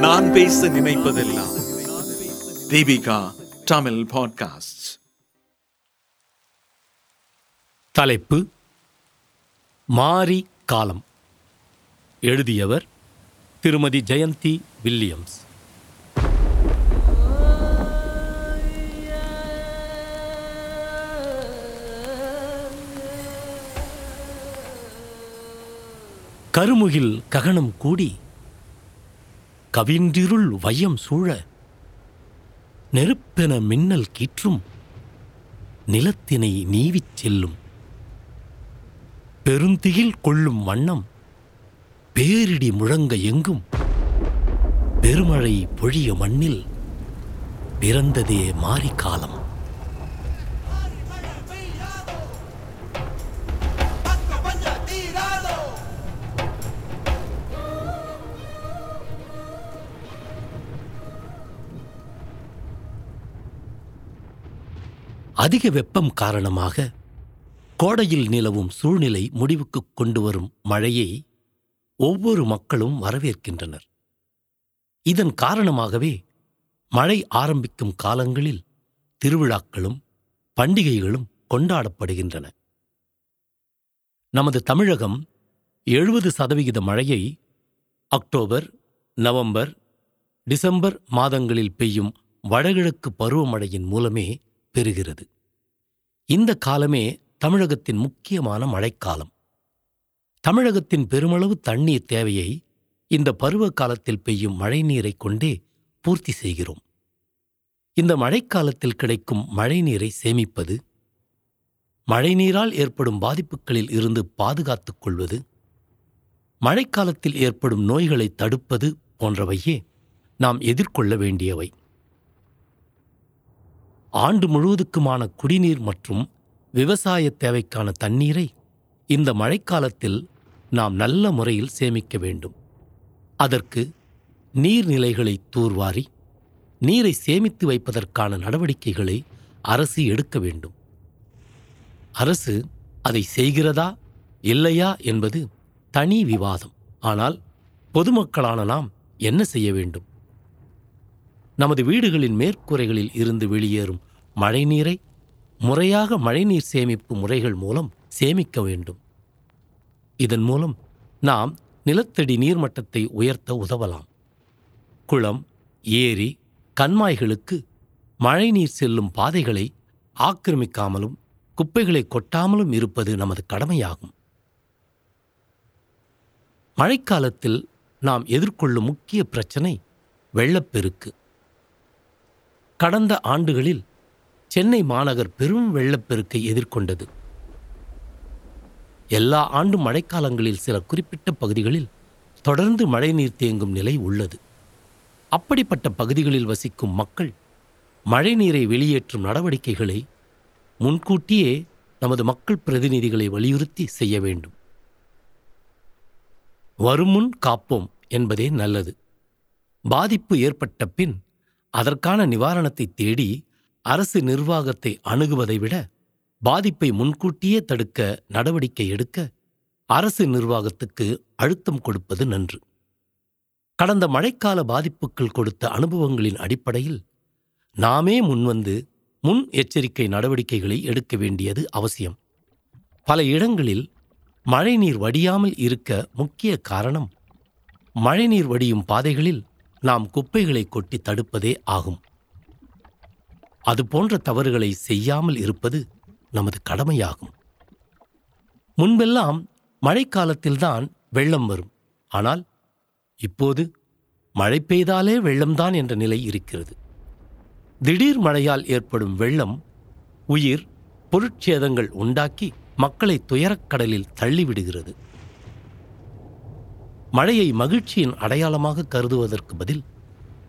நான் பேச நினைப்பதெல்லாம் தீபிகா தமிழ் பாட்காஸ்ட் தலைப்பு மாரி காலம். எழுதியவர் திருமதி ஜெயந்தி வில்லியம்ஸ். கருமுகில் ககனம் கூடி கவின்றிருள் வையம் சூழ நெருப்பென மின்னல் கீற்றும் நிலத்தினை நீவிச் செல்லும். பெருந்திகில் கொள்ளும் வண்ணம் பேரிடி முழங்க எங்கும் பெருமழை பொழிய மண்ணில் பிறந்ததே மாரிக்காலம் அதிக வெப்பம் காரணமாக கோடையில் நிலவும் சூழ்நிலை முடிவுக்கு கொண்டு வரும் மழையை ஒவ்வொரு மக்களும் வரவேற்கின்றனர். இதன் காரணமாகவே மழை ஆரம்பிக்கும் காலங்களில் திருவிழாக்களும் பண்டிகைகளும் கொண்டாடப்படுகின்றன. நமது தமிழகம் எழுபது சதவிகித மழையை அக்டோபர் நவம்பர் டிசம்பர் மாதங்களில் பெய்யும் வடகிழக்கு பருவமழையின் மூலமே பெறுகிறது. இந்த காலமே தமிழகத்தின் முக்கியமான மழைக்காலம். தமிழகத்தின் பெருமளவு தண்ணீர் தேவையை இந்த பருவ காலத்தில் பெய்யும் மழைநீரை கொண்டே பூர்த்தி செய்கிறோம். இந்த மழைக்காலத்தில் கிடைக்கும் மழைநீரை சேமிப்பது மழைநீரால் ஏற்படும் பாதிப்புகளில் இருந்து பாதுகாத்துக் கொள்வது மழைக்காலத்தில் ஏற்படும் நோய்களை தடுப்பது போன்றவையே நாம் எதிர்கொள்ள வேண்டியவை. ஆண்டு முழுவதுக்குமான குடிநீர் மற்றும் விவசாய தேவைக்கான தண்ணீரை இந்த மழைக்காலத்தில் நாம் நல்ல முறையில் சேமிக்க வேண்டும். அதற்கு நீர்நிலைகளை தூர்வாரி நீரை சேமித்து வைப்பதற்கான நடவடிக்கைகளை அரசு எடுக்க வேண்டும். அரசு அதை செய்கிறதா இல்லையா என்பது தனி விவாதம். ஆனால் பொதுமக்களான நாம் என்ன செய்ய வேண்டும்? நமது வீடுகளின் மேற்கூரைகளில் இருந்து வெளியேறும் மழைநீரை முறையாக மழைநீர் சேமிப்பு முறைகள் மூலம் சேமிக்க வேண்டும். இதன் மூலம் நாம் நிலத்தடி நீர்மட்டத்தை உயர்த்த உதவலாம். குளம் ஏரி கண்மாய்களுக்கு மழைநீர் செல்லும் பாதைகளை ஆக்கிரமிக்காமலும் குப்பைகளை கொட்டாமலும் இருப்பது நமது கடமையாகும். மழைக்காலத்தில் நாம் எதிர்கொள்ளும் முக்கிய பிரச்சனை வெள்ளப்பெருக்கு. கடந்த ஆண்டுகளில் சென்னை மாநகர் பெரும் வெள்ளப்பெருக்கை எதிர்கொண்டது. எல்லா ஆண்டு மழைக்காலங்களில் சில குறிப்பிட்ட பகுதிகளில் தொடர்ந்து மழைநீர் தேங்கும் நிலை உள்ளது. அப்படிப்பட்ட பகுதிகளில் வசிக்கும் மக்கள் மழைநீரை வெளியேற்றும் நடவடிக்கைகளை முன்கூட்டியே நமது மக்கள் பிரதிநிதிகளை வலியுறுத்தி செய்ய வேண்டும். வருமுன் காப்போம் என்பதே நல்லது. பாதிப்பு ஏற்பட்ட பின் அதற்கான நிவாரணத்தை தேடி அரசு நிர்வாகத்தை அணுகுவதை விட பாதிப்பை முன்கூட்டியே தடுக்க நடவடிக்கை எடுக்க அரசு நிர்வாகத்துக்கு அழுத்தம் கொடுப்பது நன்று. கடந்த மழைக்கால பாதிப்புகள் கொடுத்த அனுபவங்களின் அடிப்படையில் நாமே முன்வந்து முன் எச்சரிக்கை நடவடிக்கைகளை எடுக்க வேண்டியது அவசியம். பல இடங்களில் மழைநீர் வடியாமல் இருக்க முக்கிய காரணம் மழைநீர் வடியும் பாதைகளில் நாம் குப்பைகளை கொட்டி தடுப்பதே ஆகும். அதுபோன்ற தவறுகளை செய்யாமல் இருப்பது நமது கடமையாகும். முன்பெல்லாம் மழைக்காலத்தில்தான் வெள்ளம் வரும். ஆனால் இப்போது மழை பெய்தாலே வெள்ளம்தான் என்ற நிலை இருக்கிறது. திடீர் மழையால் ஏற்படும் வெள்ளம் உயிர் பொருட்சேதங்கள் உண்டாக்கி மக்களை துயரக்கடலில் தள்ளிவிடுகிறது. மழையை மகிழ்ச்சியின் அடையாளமாக கருதுவதற்கு பதில்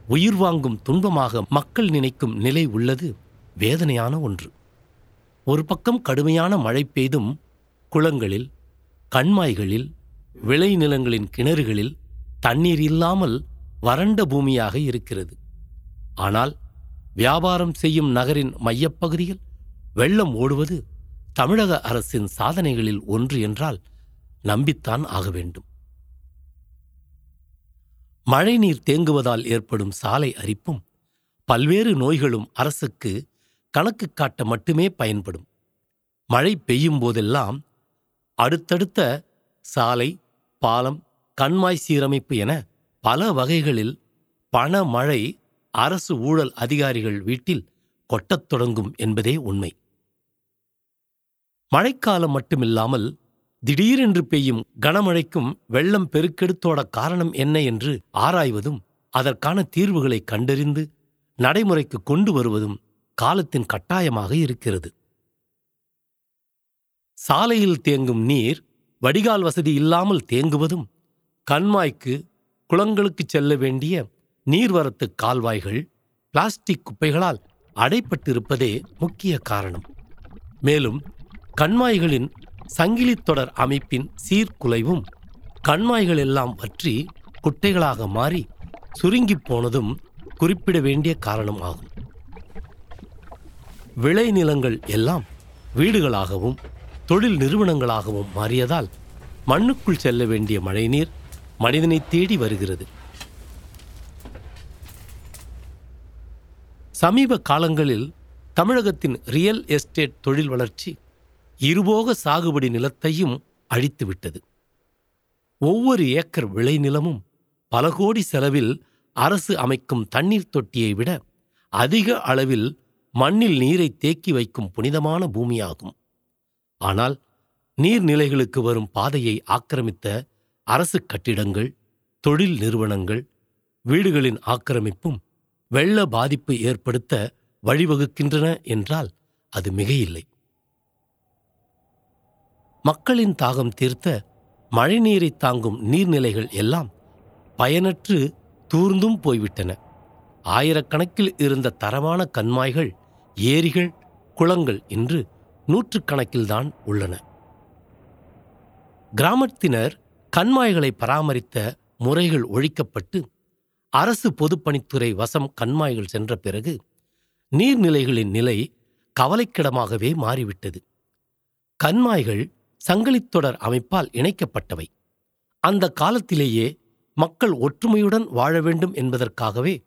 உயிர் வாங்கும் துன்பமாக மக்கள் நினைக்கும் நிலை உள்ளது வேதனையான ஒன்று. ஒரு பக்கம் கடுமையான மழை பெய்தும் குளங்களில் கண்மாய்களில் விளைநிலங்களின் கிணறுகளில் தண்ணீர் இல்லாமல் வறண்ட பூமியாக இருக்கிறது. ஆனால் வியாபாரம் செய்யும் நகரின் மையப்பகுதியில் வெள்ளம் ஓடுவது தமிழக அரசின் சாதனைகளில் ஒன்று என்றால் நம்பித்தான் ஆக வேண்டும். மழைநீர் தேங்குவதால் ஏற்படும் சாலை அரிப்பும் பல்வேறு நோய்களும் அரசுக்கு கணக்கு காட்ட மட்டுமே பயன்படும். மழை பெய்யும் போதெல்லாம் அடுத்தடுத்த சாலை பாலம் கண்மாய் சீரமைப்பு என பல வகைகளில் பண மழை அரசு ஊழல் அதிகாரிகள் வீட்டில் கொட்டத் தொடங்கும் என்பதே உண்மை. மழைக்காலம் மட்டுமில்லாமல் திடீரென்று பெய்யும் கனமழைக்கும் வெள்ளம் பெருக்கெடுத்தோட காரணம் என்ன என்று ஆராய்வதும் அதற்கான தீர்வுகளை கண்டறிந்து நடைமுறைக்கு கொண்டு வருவதும் காலத்தின் கட்டாயமாக இருக்கிறது. சாலையில் தேங்கும் நீர் வடிகால் வசதி இல்லாமல் தேங்குவதும் கண்மாய்க்கு குளங்களுக்கு செல்ல வேண்டிய நீர்வரத்து கால்வாய்கள் பிளாஸ்டிக் குப்பைகளால் அடைப்பட்டிருப்பதே முக்கிய காரணம். மேலும் கண்மாய்களின் சங்கிலி தொடர் அமைப்பின் சீர்குலைவும் கண்மாய்கள் எல்லாம் வற்றி குட்டைகளாக மாறி சுருங்கி போனதும் குறிப்பிட வேண்டிய காரணம் ஆகும். விளைநிலங்கள் எல்லாம் வீடுகளாகவும் தொழில் நிறுவனங்களாகவும் மாறியதால் மண்ணுக்குள் செல்ல வேண்டிய மழைநீர் மனிதனை தேடி வருகிறது. சமீப காலங்களில் தமிழகத்தின் ரியல் எஸ்டேட் தொழில் வளர்ச்சி இருபோக சாகுபடி நிலத்தையும் அழித்துவிட்டது. ஒவ்வொரு ஏக்கர் விளைநிலமும் பல கோடி செலவில் அரசு அமைக்கும் தண்ணீர் தொட்டியை விட அதிக அளவில் மண்ணில் நீரை தேக்கி வைக்கும் புனிதமான பூமியாகும். ஆனால் நீர்நிலைகளுக்கு வரும் பாதையை ஆக்கிரமித்த அரசு கட்டிடங்கள் தொழில் நிறுவனங்கள் வீடுகளின் ஆக்கிரமிப்பும் வெள்ள பாதிப்பு ஏற்படுத்த வழிவகுக்கின்றன என்றால் அது மிகையில்லை. மக்களின் தாகம் தீர்த்த மழைநீரை தாங்கும் நீர்நிலைகள் எல்லாம் பயனற்று தூர்ந்தும் போய்விட்டன. ஆயிரக்கணக்கில் இருந்த தரமான கண்மாய்கள் ஏரிகள் குளங்கள் என்று நூற்றுக்கணக்கில்தான் உள்ளன. கிராமத்தினர் கண்மாய்களை பராமரித்த முறைகள் ஒழிக்கப்பட்டு அரசு பொதுப்பணித்துறை வசம் கண்மாய்கள் சென்ற பிறகு நீர்நிலைகளின் நிலை கவலைக்கிடமாகவே மாறிவிட்டது. கண்மாய்கள் சங்கிலித்தொடர் அமைப்பால் இணைக்கப்பட்டவை. அந்த காலத்திலேயே மக்கள் ஒற்றுமையுடன் வாழ வேண்டும் என்பதற்காகவே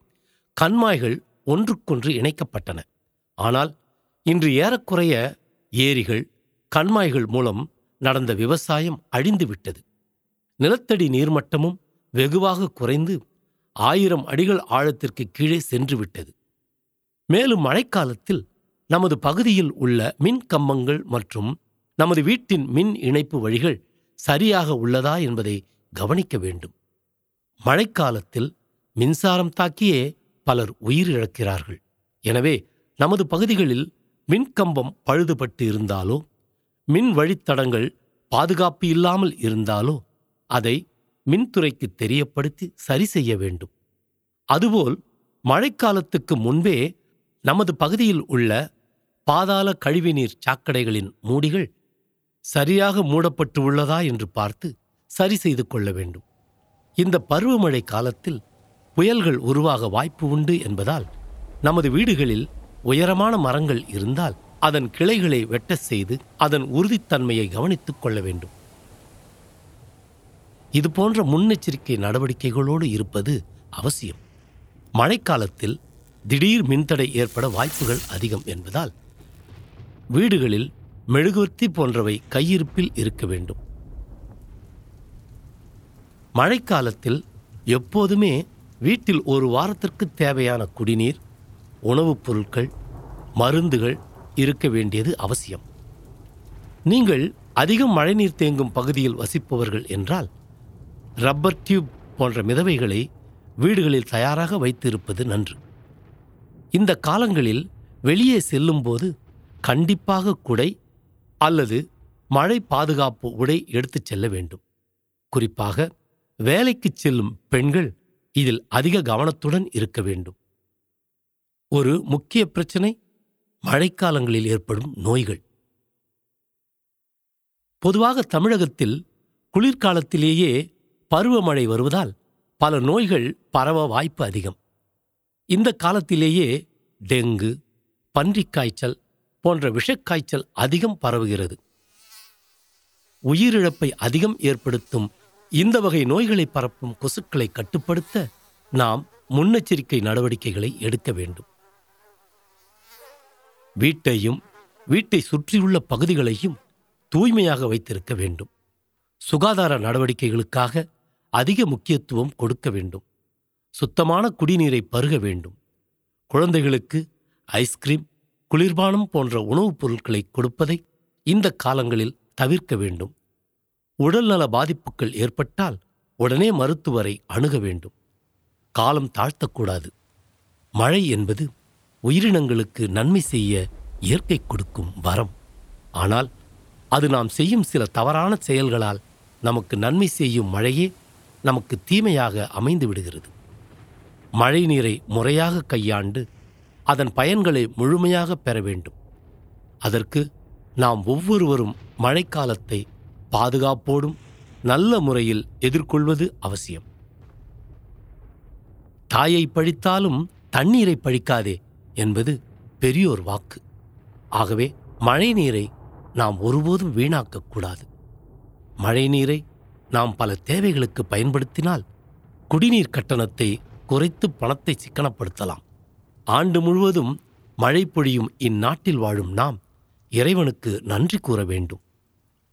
கண்மாய்கள் ஒன்றுக்கொன்று இணைக்கப்பட்டன. ஆனால் இன்று ஏறக்குறைய ஏரிகள் கண்மாய்கள் மூலம் நடந்த விவசாயம் அழிந்துவிட்டது. நிலத்தடி நீர்மட்டமும் வெகுவாக குறைந்து ஆயிரம் அடிகள் ஆழத்திற்கு கீழே சென்றுவிட்டது. மேலும் மழைக்காலத்தில் நமது பகுதியில் உள்ள மின் கம்பங்கள் மற்றும் நமது வீட்டின் மின் இணைப்பு வழிகள் சரியாக உள்ளதா என்பதை கவனிக்க வேண்டும். மழைக்காலத்தில் மின்சாரம் தாக்கியே பலர் உயிரிழக்கிறார்கள் எனவே நமது பகுதிகளில் மின்கம்பம் பழுதுபட்டு இருந்தாலோ மின் வழித்தடங்கள் பாதுகாப்பு இல்லாமல் இருந்தாலோ அதை மின்துறைக்கு தெரியப்படுத்தி சரி செய்ய வேண்டும். அதுபோல் மழைக்காலத்துக்கு முன்பே நமது பகுதியில் உள்ள பாதாள கழிவுநீர் சாக்கடைகளின் மூடிகள் சரியாக மூடப்பட்டு உள்ளதா என்று பார்த்து சரி செய்து கொள்ள வேண்டும். இந்த பருவமழை காலத்தில் புயல்கள் உருவாக வாய்ப்பு உண்டு என்பதால் நமது வீடுகளில் உயரமான மரங்கள் இருந்தால் அதன் கிளைகளை வெட்ட செய்து அதன் உறுதித்தன்மையை கவனித்துக் கொள்ள வேண்டும். இதுபோன்ற முன்னெச்சரிக்கை நடவடிக்கைகளோடு இருப்பது அவசியம். மழைக்காலத்தில் திடீர் மின்தடை ஏற்பட வாய்ப்புகள் அதிகம் என்பதால் வீடுகளில் மெழுகுவர்த்தி போன்றவை கையிருப்பில் இருக்க வேண்டும். மழைக்காலத்தில் எப்போதுமே வீட்டில் ஒரு வாரத்திற்கு தேவையான குடிநீர் உணவுப் பொருட்கள் மருந்துகள் இருக்க வேண்டியது அவசியம். நீங்கள் அதிகம் மழைநீர் தேங்கும் பகுதியில் வசிப்பவர்கள் என்றால் ரப்பர் டியூப் போன்ற மிதவைகளை வீடுகளில் தயாராக வைத்திருப்பது நன்று. இந்த காலங்களில் வெளியே செல்லும்போது கண்டிப்பாக குடை அல்லது மழை பாதுகாப்பு உடை எடுத்துச் செல்ல வேண்டும். குறிப்பாக வேலைக்குச் செல்லும் பெண்கள் இதில் அதிக கவனத்துடன் இருக்க வேண்டும். ஒரு முக்கிய பிரச்சனை மழைக்காலங்களில் ஏற்படும் நோய்கள். பொதுவாக தமிழகத்தில் குளிர்காலத்திலேயே பருவமழை வருவதால் பல நோய்கள் பரவ வாய்ப்பு அதிகம். இந்த காலத்திலேயே டெங்கு பன்றிக் காய்ச்சல் போன்ற விஷக்காய்ச்சல் அதிகம் பரவுகிறது. உயிரிழப்பை அதிகம் ஏற்படுத்தும் இந்த வகை நோய்களை பரப்பும் கொசுக்களை கட்டுப்படுத்த நாம் முன்னெச்சரிக்கை நடவடிக்கைகளை எடுக்க வேண்டும். வீட்டையும் வீட்டை சுற்றியுள்ள பகுதிகளையும் தூய்மையாக வைத்திருக்க வேண்டும். சுகாதார நடவடிக்கைகளுக்காக அதிக முக்கியத்துவம் கொடுக்க வேண்டும். சுத்தமான குடிநீரை பருக வேண்டும். குழந்தைகளுக்கு ஐஸ்கிரீம் குளிர்பானம் போன்ற உணவுப் பொருட்களை கொடுப்பதை இந்த காலங்களில் தவிர்க்க வேண்டும். உடல்நல பாதிப்புகள் ஏற்பட்டால் உடனே மருத்துவரை அணுக வேண்டும். காலம் தாழ்த்தக்கூடாது. மழை என்பது உயிரினங்களுக்கு நன்மை செய்ய இயற்கை கொடுக்கும் வரம். ஆனால் அது நாம் செய்யும் சில தவறான செயல்களால் நமக்கு நன்மை செய்யும் மழையே நமக்கு தீமையாக அமைந்து விடுகிறது. மழை நீரை முறையாக கையாண்டு அதன் பயன்களை முழுமையாக பெற வேண்டும். அதற்கு நாம் ஒவ்வொருவரும் மழைக்காலத்தை பாதுகாப்போடும் நல்ல முறையில் எதிர்கொள்வது அவசியம். தாயை பழித்தாலும் தண்ணீரை பழிக்காதே என்பது பெரியோர் வாக்கு. ஆகவே மழை நீரை நாம் ஒருபோதும் வீணாக்கக்கூடாது மழை நீரை நாம் பல தேவைகளுக்கு பயன்படுத்தினால் குடிநீர் கட்டணத்தை குறைத்து பணத்தை சிக்கனப்படுத்தலாம். ஆண்டு முழுவதும் மழை பொழியும் இந்நாட்டில் வாழும் நாம் இறைவனுக்கு நன்றி கூற வேண்டும்.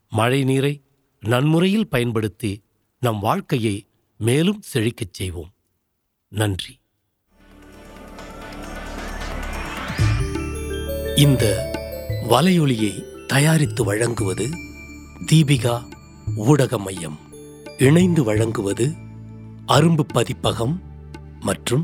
மழை நீரை நன்முறையில் பயன்படுத்தி நம் வாழ்க்கையை மேலும் செழிக்கச் செய்வோம். நன்றி. இந்த வலையொலியை தயாரித்து வழங்குவது தீபிகா ஊடக மையம் இணைந்து வழங்குவது அரும்பு பதிப்பகம் மற்றும்